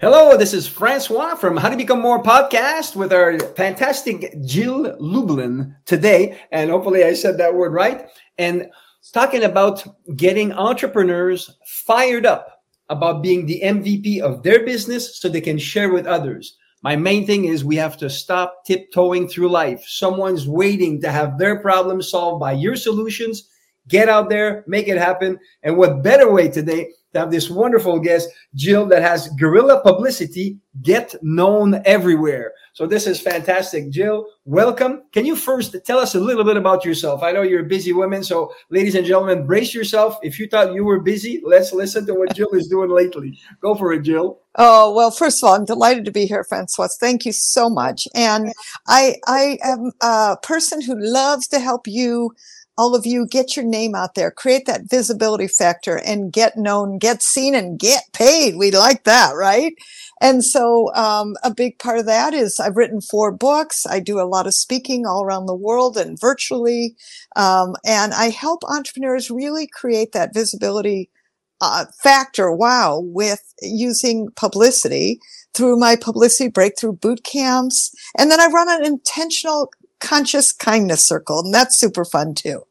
Hello, this is Francois from How to Become More podcast with our fantastic Jill Lublin today. And hopefully I said that word right. And talking about getting entrepreneurs fired up about being the MVP of their business so they can share with others. My main thing is we have to stop tiptoeing through life. Someone's waiting to have their problem solved by your solutions. Get out there, make it happen. And what better way today to have this wonderful guest, Jill, that has guerrilla publicity, get known everywhere. So this is fantastic. Jill, welcome. Can you first tell us a little bit about yourself? I know you're a busy woman. So ladies and gentlemen, brace yourself. If you thought you were busy, let's listen to what Jill is doing lately. Go for it, Jill. Oh, well, first of all, I'm delighted to be here, Francois. Thank you so much. And I, I am a person who loves to help you all of you get your name out there, create that visibility factor and get known, get seen and get paid. We like that, right? And so, um, a big part of that is I've written four books. I do a lot of speaking all around the world and virtually. Um, and I help entrepreneurs really create that visibility uh, factor. Wow. With using publicity through my publicity breakthrough boot camps. And then I run an intentional conscious kindness circle and that's super fun too.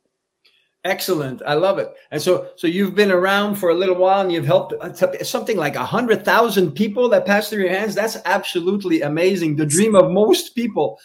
Excellent. I love it. And so, so you've been around for a little while and you've helped uh, something like a hundred thousand people that pass through your hands. That's absolutely amazing. The dream of most people.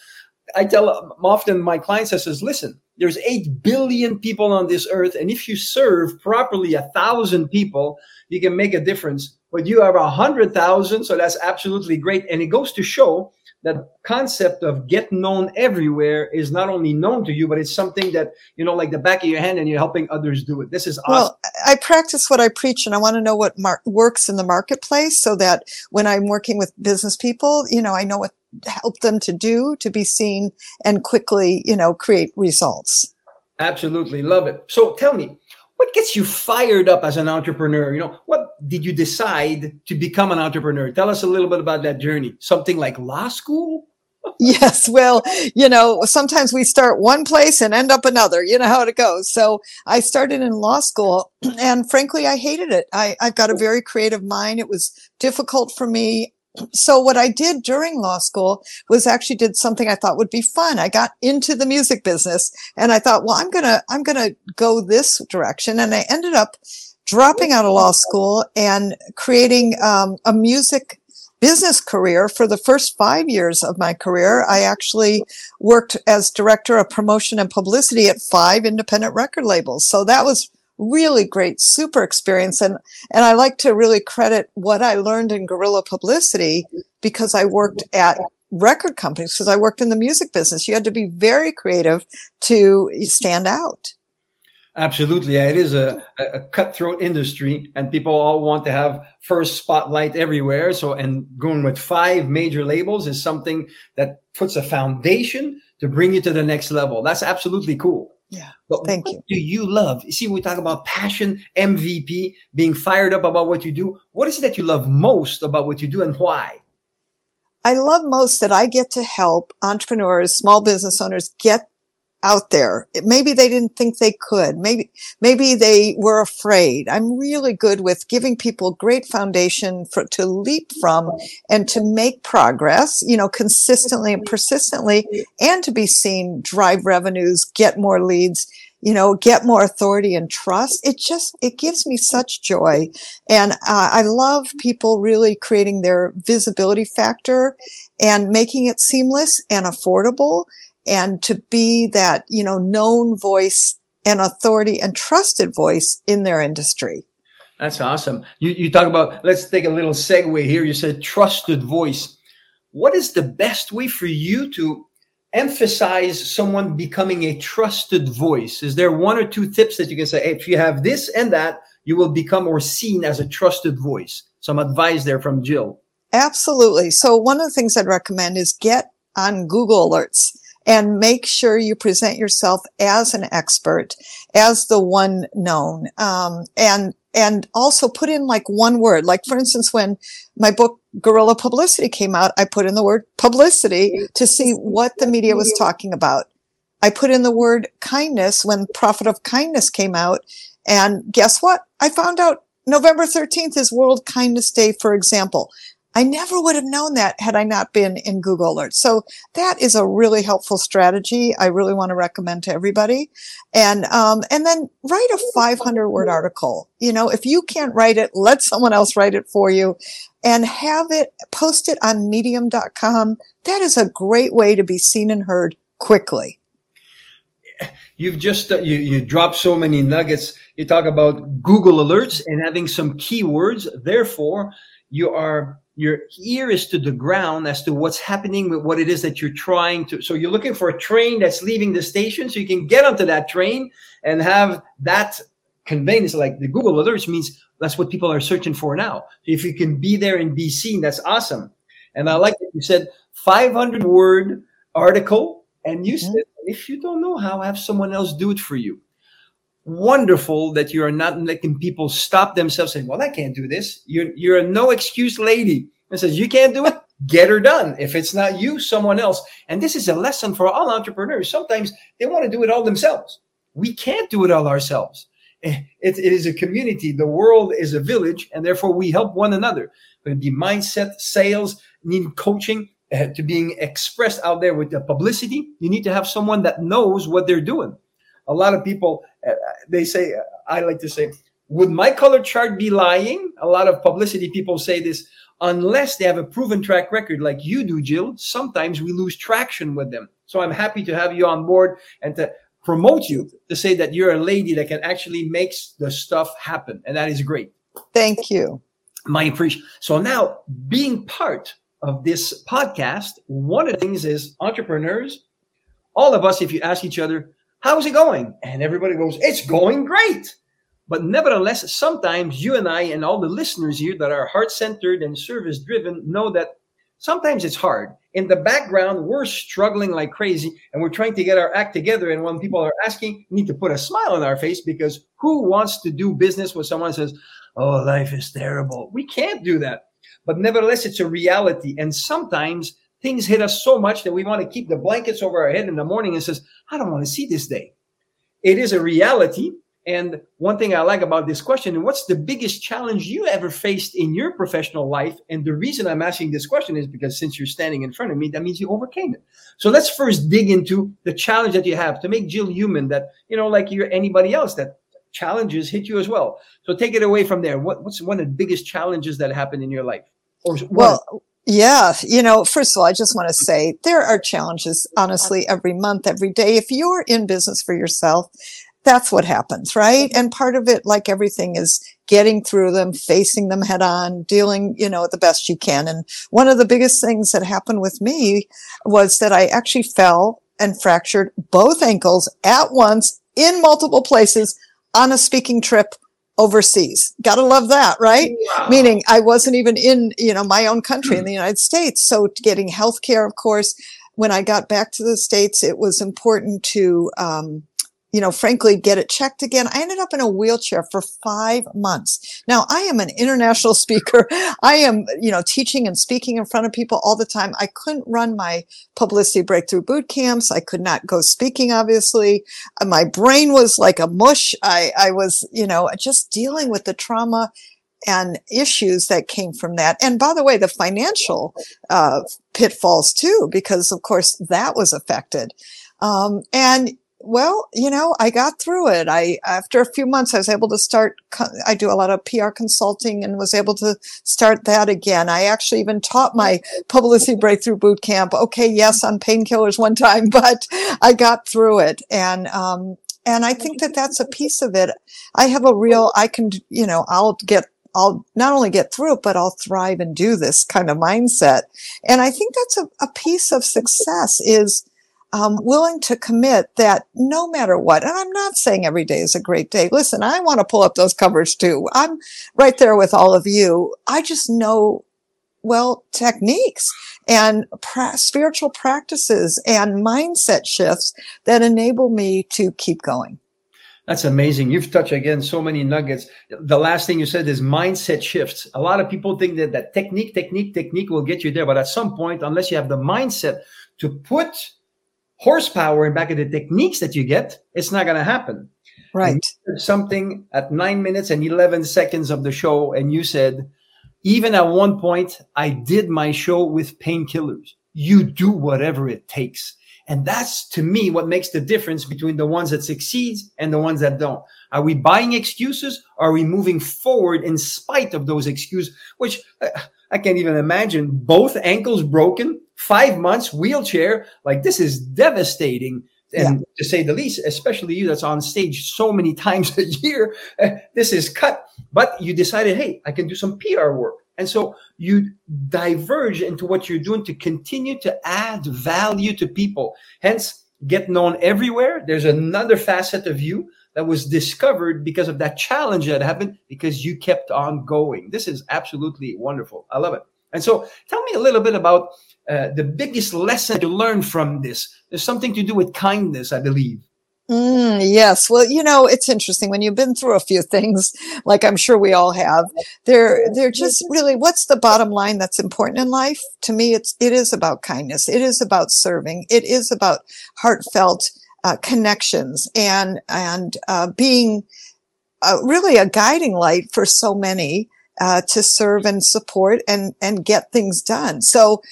I tell um, often my clients, I says, listen, there's 8 billion people on this earth. And if you serve properly a thousand people, you can make a difference. But you have a hundred thousand. So that's absolutely great. And it goes to show that concept of get known everywhere is not only known to you, but it's something that, you know, like the back of your hand and you're helping others do it. This is awesome. Well, I practice what I preach and I want to know what mar- works in the marketplace so that when I'm working with business people, you know, I know what help them to do to be seen and quickly, you know, create results. Absolutely. Love it. So tell me, what gets you fired up as an entrepreneur? You know, what did you decide to become an entrepreneur? Tell us a little bit about that journey. Something like law school? yes. Well, you know, sometimes we start one place and end up another. You know how it goes. So I started in law school and frankly, I hated it. I, I've got a very creative mind. It was difficult for me so what I did during law school was actually did something I thought would be fun. I got into the music business and I thought, well, I'm going to, I'm going to go this direction. And I ended up dropping out of law school and creating um, a music business career for the first five years of my career. I actually worked as director of promotion and publicity at five independent record labels. So that was really great, super experience. And, and I like to really credit what I learned in guerrilla publicity because I worked at record companies because I worked in the music business. You had to be very creative to stand out. Absolutely. Yeah, it is a, a cutthroat industry and people all want to have first spotlight everywhere. So, and going with five major labels is something that puts a foundation to bring you to the next level. That's absolutely cool. Yeah. But Thank you. Do you love? You see, we talk about passion, MVP, being fired up about what you do. What is it that you love most about what you do and why? I love most that I get to help entrepreneurs, small business owners get out there. Maybe they didn't think they could. Maybe, maybe they were afraid. I'm really good with giving people great foundation for, to leap from and to make progress, you know, consistently and persistently and to be seen, drive revenues, get more leads, you know, get more authority and trust. It just, it gives me such joy. And uh, I love people really creating their visibility factor and making it seamless and affordable and to be that, you know, known voice and authority and trusted voice in their industry. That's awesome. You, you talk about, let's take a little segue here. You said trusted voice. What is the best way for you to emphasize someone becoming a trusted voice? Is there one or two tips that you can say, hey, if you have this and that, you will become or seen as a trusted voice? Some advice there from Jill. Absolutely. So one of the things I'd recommend is get on Google Alerts and make sure you present yourself as an expert, as the one known, um, and and also put in like one word. Like for instance, when my book Guerrilla Publicity came out, I put in the word publicity to see what the media was talking about. I put in the word kindness when Profit of Kindness came out, and guess what? I found out November 13th is World Kindness Day, for example. I never would have known that had I not been in Google Alerts. So that is a really helpful strategy. I really want to recommend to everybody. And, um, and then write a 500 word article. You know, if you can't write it, let someone else write it for you and have it post it on medium.com. That is a great way to be seen and heard quickly. You've just, uh, you, you drop so many nuggets. You talk about Google alerts and having some keywords. Therefore, you are your ear is to the ground as to what's happening with what it is that you're trying to. So you're looking for a train that's leaving the station so you can get onto that train and have that conveyance. Like the Google alerts means that's what people are searching for now. If you can be there and be seen, that's awesome. And I like that you said 500 word article. And you mm-hmm. said, if you don't know how, have someone else do it for you wonderful that you are not letting people stop themselves saying, well, I can't do this. You're, you're a no excuse lady and says, you can't do it. Get her done. If it's not you, someone else. And this is a lesson for all entrepreneurs. Sometimes they want to do it all themselves. We can't do it all ourselves. Eh, it, it is a community. The world is a village, and therefore we help one another. But be mindset, sales, need coaching uh, to being expressed out there with the publicity. You need to have someone that knows what they're doing a lot of people uh, they say i like to say would my color chart be lying? A lot of publicity people say this unless they have a proven track record like you do jill sometimes we lose traction with them. So i'm happy to have you on board and to promote you to say that you're a lady that can actually make the stuff happen and that is great. Thank you. My appreciation so now being part of this podcast one of the things is entrepreneurs all of us if you ask each other How's it going? And everybody goes, It's going great. But nevertheless, sometimes you and I and all the listeners here that are heart centered and service driven know that sometimes it's hard. In the background, we're struggling like crazy and we're trying to get our act together. And when people are asking, we need to put a smile on our face because who wants to do business with someone says, Oh, life is terrible? We can't do that. But nevertheless, it's a reality. And sometimes things hit us so much that we want to keep the blankets over our head in the morning and says, I don't want to see this day. It is a reality. And one thing I like about this question, and what's the biggest challenge you ever faced in your professional life? And the reason I'm asking this question is because since you're standing in front of me, that means you overcame it. So let's first dig into the challenge that you have to make Jill human that, you know, like you're anybody else that challenges hit you as well. So take it away from there. What, what's one of the biggest challenges that happened in your life? Or well, yeah, you know, first of all, I just want to say there are challenges, honestly, every month, every day. If you're in business for yourself, that's what happens, right? And part of it, like everything, is getting through them, facing them head on, dealing, you know, the best you can. And one of the biggest things that happened with me was that I actually fell and fractured both ankles at once in multiple places on a speaking trip overseas. Gotta love that, right? Wow. Meaning I wasn't even in, you know, my own country in the United States. So getting health care, of course, when I got back to the States, it was important to, um, you know, frankly, get it checked again. I ended up in a wheelchair for five months. Now I am an international speaker. I am, you know, teaching and speaking in front of people all the time. I couldn't run my publicity breakthrough boot camps. I could not go speaking, obviously. Uh, my brain was like a mush. I, I was, you know, just dealing with the trauma and issues that came from that. And by the way, the financial uh, pitfalls too, because of course that was affected. Um, and well, you know, I got through it. I, after a few months, I was able to start, I do a lot of PR consulting and was able to start that again. I actually even taught my publicity breakthrough boot camp. Okay. Yes, on painkillers one time, but I got through it. And, um, and I think that that's a piece of it. I have a real, I can, you know, I'll get I'll not only get through it, but I'll thrive and do this kind of mindset. And I think that's a, a piece of success is um, willing to commit that no matter what, and I'm not saying every day is a great day. Listen, I want to pull up those covers too. I'm right there with all of you. I just know, well, techniques and pra- spiritual practices and mindset shifts that enable me to keep going. That's amazing. You've touched again so many nuggets. The last thing you said is mindset shifts. A lot of people think that that technique, technique, technique will get you there, but at some point, unless you have the mindset to put horsepower and back of the techniques that you get, it's not going to happen. Right. Something at nine minutes and 11 seconds of the show, and you said, Even at one point, I did my show with painkillers. You do whatever it takes. And that's to me what makes the difference between the ones that succeeds and the ones that don't. Are we buying excuses? Or are we moving forward in spite of those excuses? Which uh, I can't even imagine. Both ankles broken, five months, wheelchair. Like this is devastating. And yeah. to say the least, especially you that's on stage so many times a year, uh, this is cut. But you decided, hey, I can do some PR work. And so you diverge into what you're doing to continue to add value to people. Hence, get known everywhere. There's another facet of you that was discovered because of that challenge that happened because you kept on going. This is absolutely wonderful. I love it. And so tell me a little bit about uh, the biggest lesson you learned from this. There's something to do with kindness, I believe. Mm, yes. Well, you know, it's interesting when you've been through a few things, like I'm sure we all have. They're they're just really what's the bottom line that's important in life? To me, it's it is about kindness. It is about serving. It is about heartfelt uh, connections and and uh, being uh, really a guiding light for so many uh, to serve and support and and get things done. So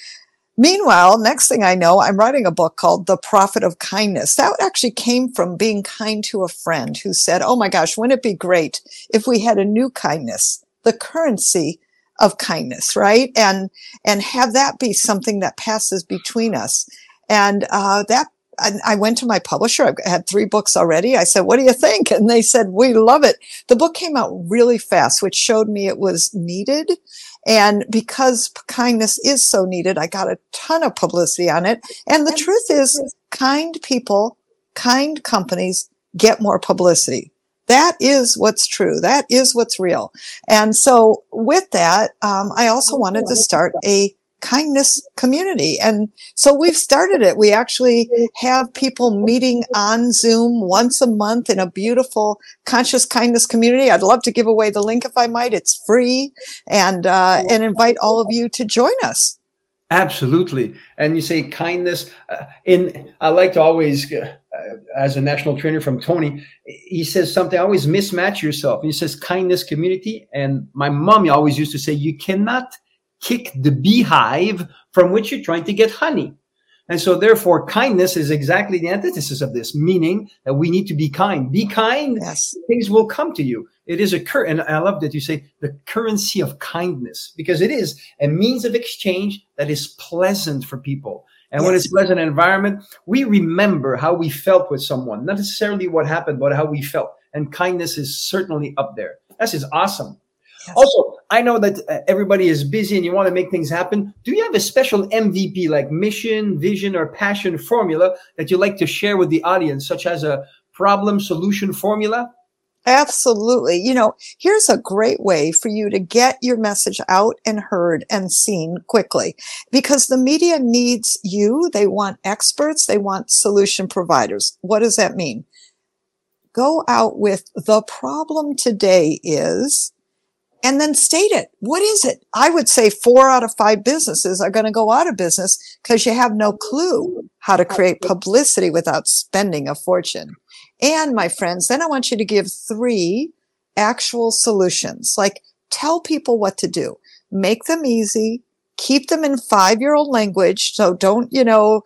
Meanwhile, next thing I know, I'm writing a book called The Profit of Kindness. That actually came from being kind to a friend who said, Oh my gosh, wouldn't it be great if we had a new kindness, the currency of kindness, right? And, and have that be something that passes between us. And, uh, that I went to my publisher. I had three books already. I said, what do you think? And they said, we love it. The book came out really fast, which showed me it was needed and because kindness is so needed, I got a ton of publicity on it. And the truth is kind people, kind companies get more publicity. That is what's true. That is what's real. And so with that, um, I also wanted to start a kindness community. And so we've started it. We actually have people meeting on Zoom once a month in a beautiful conscious kindness community. I'd love to give away the link if I might. It's free and, uh, and invite all of you to join us. Absolutely. And you say kindness uh, in, I like to always, uh, as a national trainer from Tony, he says something, always mismatch yourself. He says kindness community. And my mom always used to say, you cannot kick the beehive from which you're trying to get honey. And so therefore kindness is exactly the antithesis of this, meaning that we need to be kind. Be kind, yes. things will come to you. It is a cur and I love that you say the currency of kindness because it is a means of exchange that is pleasant for people. And yes. when it's pleasant environment, we remember how we felt with someone, not necessarily what happened, but how we felt. And kindness is certainly up there. This is awesome. Yes. Also, I know that uh, everybody is busy and you want to make things happen. Do you have a special MVP like mission, vision, or passion formula that you like to share with the audience, such as a problem solution formula? Absolutely. You know, here's a great way for you to get your message out and heard and seen quickly because the media needs you. They want experts. They want solution providers. What does that mean? Go out with the problem today is and then state it. What is it? I would say four out of five businesses are going to go out of business because you have no clue how to create publicity without spending a fortune. And my friends, then I want you to give three actual solutions. Like tell people what to do. Make them easy. Keep them in five year old language. So don't, you know,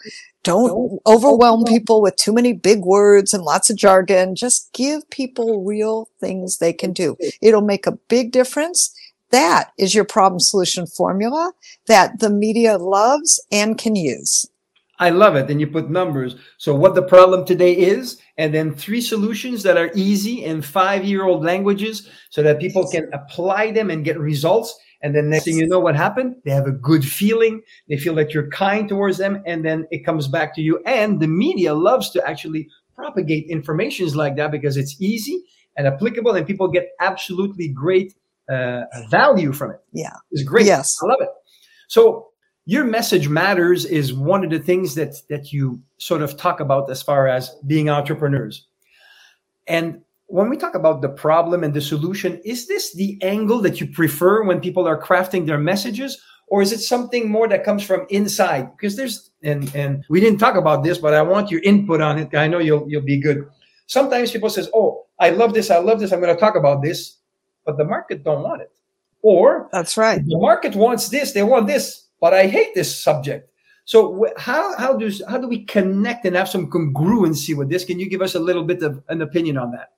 don't overwhelm people with too many big words and lots of jargon. Just give people real things they can do. It'll make a big difference. That is your problem solution formula that the media loves and can use. I love it. And you put numbers. So what the problem today is, and then three solutions that are easy in five year old languages so that people can apply them and get results. And then next thing you know, what happened? They have a good feeling. They feel that you're kind towards them. And then it comes back to you. And the media loves to actually propagate informations like that because it's easy and applicable and people get absolutely great uh, value from it. Yeah. It's great. Yes. I love it. So your message matters is one of the things that, that you sort of talk about as far as being entrepreneurs. And when we talk about the problem and the solution, is this the angle that you prefer when people are crafting their messages? Or is it something more that comes from inside? Because there's and and we didn't talk about this, but I want your input on it. I know you'll you'll be good. Sometimes people says, "Oh, I love this. I love this. I'm going to talk about this," but the market don't want it. Or that's right. The market wants this, they want this, but I hate this subject. So how how does how do we connect and have some congruency with this? Can you give us a little bit of an opinion on that?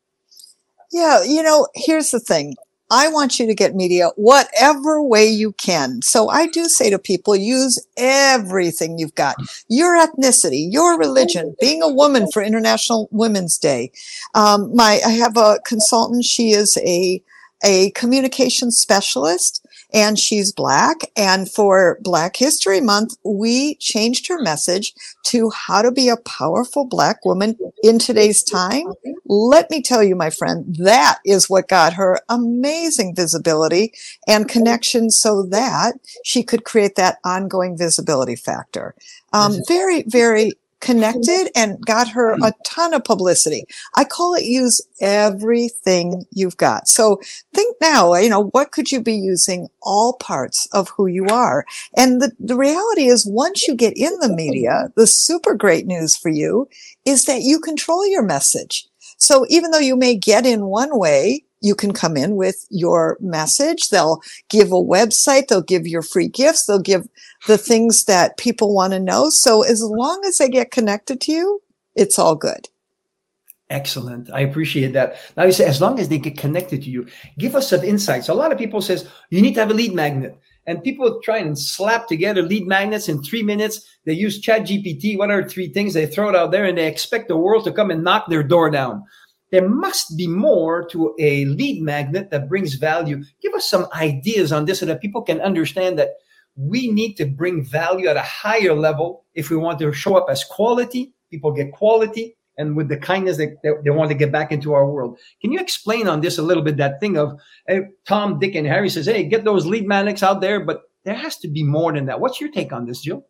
Yeah, you know, here's the thing. I want you to get media whatever way you can. So I do say to people, use everything you've got. Your ethnicity, your religion, being a woman for International Women's Day. Um, my, I have a consultant. She is a, a communication specialist and she's black. And for Black History Month, we changed her message to how to be a powerful black woman in today's time. Let me tell you, my friend, that is what got her amazing visibility and connection so that she could create that ongoing visibility factor. Um, very, very connected mm-hmm. and got her a mm-hmm. ton of publicity. I call it use everything you've got. So think now, uh, you know, what could you be using all parts of who you are? And the, the reality is once you get in the media, the super great news for you is that you control your message. So even though you may get in one way, you can come in with your message. They'll give a website. They'll give your free gifts. They'll give the things that people want to know. So as long as they get connected to you, it's all good. Excellent. I appreciate that. Now you say, as long as they get connected to you, give us some insights. A lot of people says you need to have a lead magnet and people try and slap together lead magnets in three minutes. They use chat GPT. What are three things they throw it out there and they expect the world to come and knock their door down there must be more to a lead magnet that brings value. Give us some ideas on this so that people can understand that we need to bring value at a higher level if we want to show up as quality. People get quality and with the kindness that, that they want to get back into our world. Can you explain on this a little bit? That thing of hey, Tom, Dick, and Harry says, "Hey, get those lead magnets out there," but there has to be more than that. What's your take on this, Jill?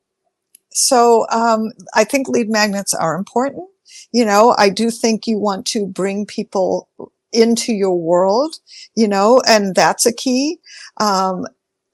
So um, I think lead magnets are important you know, I do think you want to bring people into your world, you know, and that's a key. Um,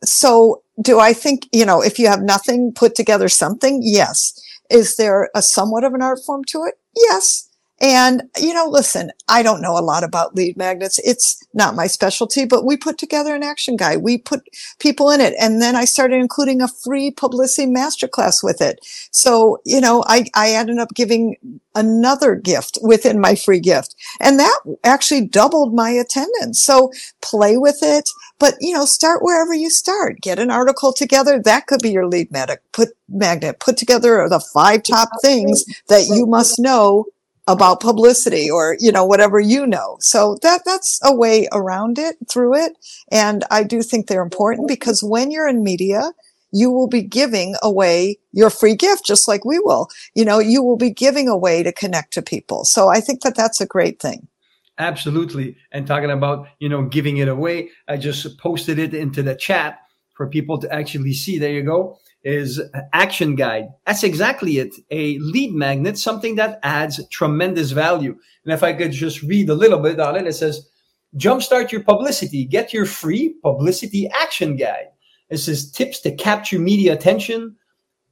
so do I think, you know, if you have nothing, put together something? Yes. Is there a somewhat of an art form to it? Yes. And, you know, listen, I don't know a lot about lead magnets. It's not my specialty, but we put together an action guide. We put people in it. And then I started including a free publicity masterclass with it. So, you know, I, I ended up giving another gift within my free gift. And that actually doubled my attendance. So play with it. But, you know, start wherever you start. Get an article together. That could be your lead magnet. Put magnet. Put together the five top things that you must know about publicity or you know whatever you know. So that that's a way around it through it. And i do think they're important because when you're in media you will be giving away your free gift just like we will. You know you will be giving away to connect to people. So i think that that's a great thing. Absolutely. And talking about you know giving it away i just posted it into the chat for people to actually see. There you go is action guide. That's exactly it. A lead magnet, something that adds tremendous value. And if I could just read a little bit on it, it says, jumpstart your publicity. Get your free publicity action guide. It says tips to capture media attention,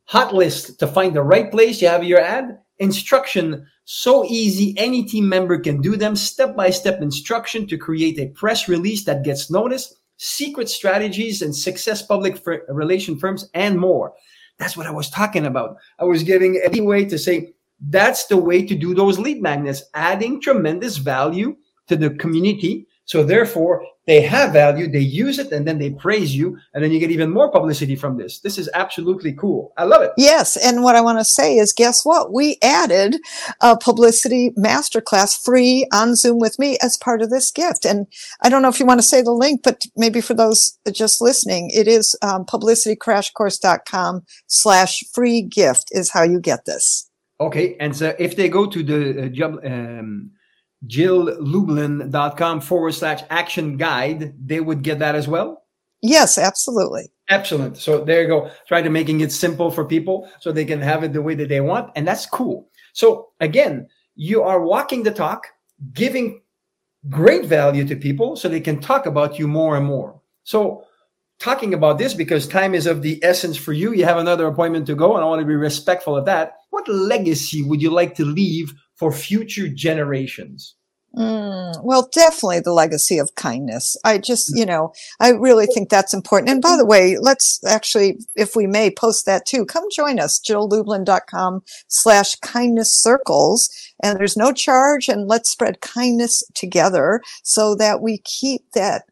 hot list to find the right place you have your ad, instruction so easy any team member can do them, step by step instruction to create a press release that gets noticed secret strategies and success public relation firms and more. That's what I was talking about. I was giving any way to say that's the way to do those lead magnets, adding tremendous value to the community so therefore, they have value, they use it, and then they praise you, and then you get even more publicity from this. This is absolutely cool. I love it. Yes, and what I want to say is, guess what? We added a publicity masterclass free on Zoom with me as part of this gift. And I don't know if you want to say the link, but maybe for those just listening, it is um, publicitycrashcourse.com slash free gift is how you get this. Okay, and so if they go to the uh, job. Um, jilllublin.com forward slash action guide, they would get that as well? Yes, absolutely. Excellent. So there you go. Try to making it simple for people so they can have it the way that they want. And that's cool. So again, you are walking the talk, giving great value to people so they can talk about you more and more. So talking about this because time is of the essence for you. You have another appointment to go and I want to be respectful of that. What legacy would you like to leave for future generations? Mm, well, definitely the legacy of kindness. I just, you know, I really think that's important. And by the way, let's actually, if we may, post that too. Come join us, jilllublin.com slash kindness circles. And there's no charge and let's spread kindness together so that we keep that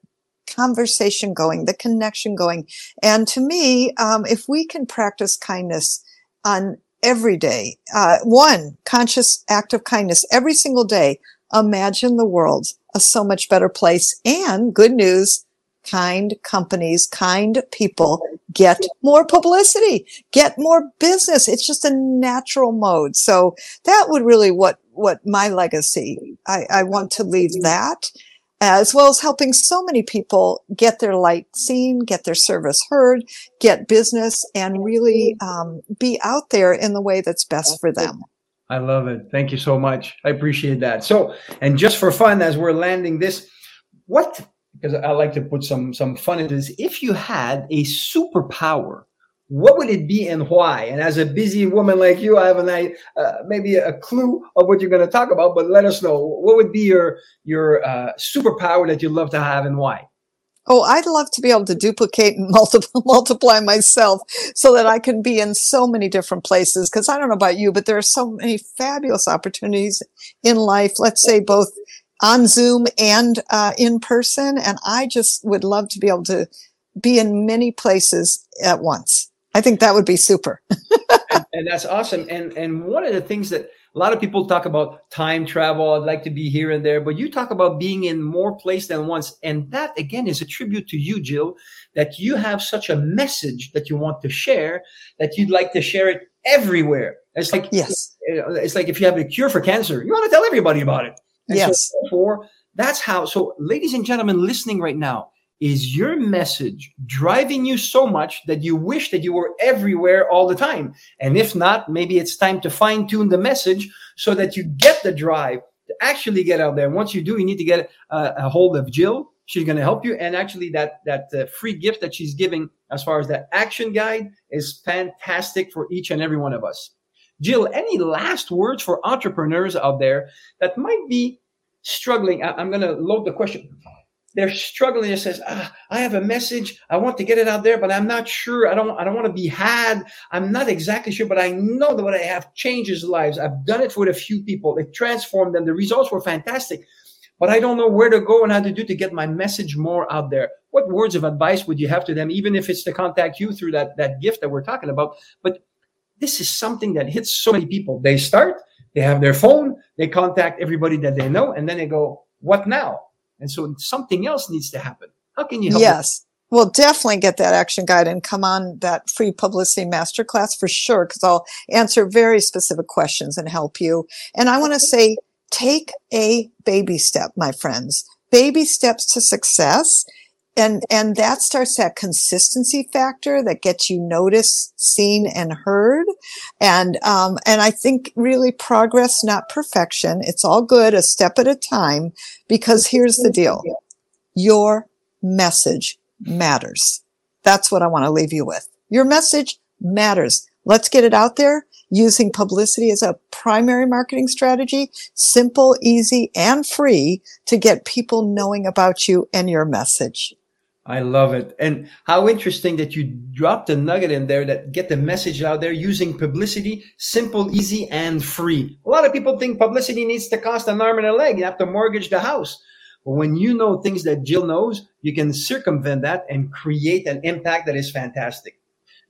conversation going, the connection going. And to me, um, if we can practice kindness on every day, uh, one conscious act of kindness every single day, imagine the world a so much better place. And good news, kind companies, kind people get more publicity, get more business. It's just a natural mode. So that would really what, what my legacy, I, I want to leave that as well as helping so many people get their light seen, get their service heard, get business, and really um, be out there in the way that's best for them. I love it. Thank you so much. I appreciate that. So, and just for fun, as we're landing this, what because I like to put some some fun into this. If you had a superpower, what would it be and why? And as a busy woman like you, I have an uh, maybe a clue of what you're going to talk about, but let us know what would be your your uh, superpower that you'd love to have and why. Oh, I'd love to be able to duplicate and multiply, multiply myself so that I can be in so many different places. Because I don't know about you, but there are so many fabulous opportunities in life. Let's say both on Zoom and uh, in person, and I just would love to be able to be in many places at once. I think that would be super. and, and, that's awesome. And and one of the things that a lot of people talk about time travel, I'd like to be here and there, but you talk about being in more place than once. And that again is a tribute to you, Jill, that you have such a message that you want to share that you'd like to share it everywhere. It's like yes, uh, it's like if you have a cure for cancer, you want to tell everybody about it. And yes. So therefore, that's how. So, ladies and gentlemen, listening right now, is your message driving you so much that you wish that you were everywhere all the time? And if not, maybe it's time to fine tune the message so that you get the drive to actually get out there. Once you do, you need to get a, hold of Jill. She's going to help you. And actually, that that uh, free gift that she's giving, as far as that action guide, is fantastic for each and every one of us. Jill, any last words for entrepreneurs out there that might be struggling? I, I'm going to load the question they're struggling. It says, ah, I have a message. I want to get it out there, but I'm not sure. I don't, I don't want to be had. I'm not exactly sure, but I know that what I have changes lives. I've done it with a few people. It transformed them. The results were fantastic, but I don't know where to go and how to do to get my message more out there. What words of advice would you have to them, even if it's to contact you through that, that gift that we're talking about? But this is something that hits so many people. They start, they have their phone, they contact everybody that they know, and then they go, what now? And so something else needs to happen. How can you help? Yes. Well, definitely get that action guide and come on that free publicity masterclass for sure, because I'll answer very specific questions and help you. And I want to say, take a baby step, my friends. Baby steps to success and and that starts that consistency factor that gets you noticed seen and heard. And um and i think really progress not perfection. It's all good a step at a time because here's the deal. Your message matters. That's what i want to leave you with. Your message matters. Let's get it out there using publicity as a primary marketing strategy, simple, easy, and free to get people knowing about you and your message. I love it. And how interesting that you dropped a nugget in there that get the message out there using publicity, simple, easy, and free. A lot of people think publicity needs to cost an arm and a leg. You have to mortgage the house. But when you know things that Jill knows, you can circumvent that and create an impact that is fantastic.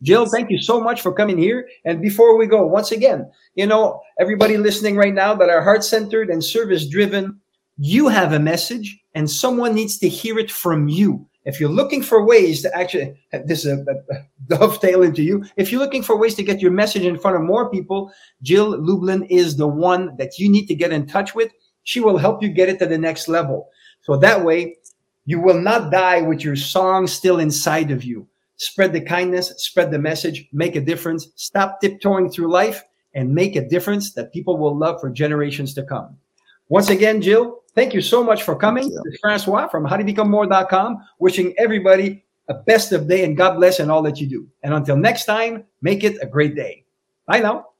Jill, thank you so much for coming here. And before we go, once again, you know, everybody listening right now that are heart centered and service driven, you have a message and someone needs to hear it from you if you're looking for ways to actually this is a, a, dovetail into you. If you're looking for ways to get your message in front of more people jill lublin is the one that you need to get in touch with. She will help you get it to the next level. So that way you will not die with your song still inside of you. Spread the kindness spread the message make a difference. Stop tiptoeing through life and make a difference that people will love for generations to come. Once again jill Thank you so much for coming. This Francois from howtobecomemore.com, wishing everybody a best of day and God bless and all that you do. And until next time, make it a great day. Bye now.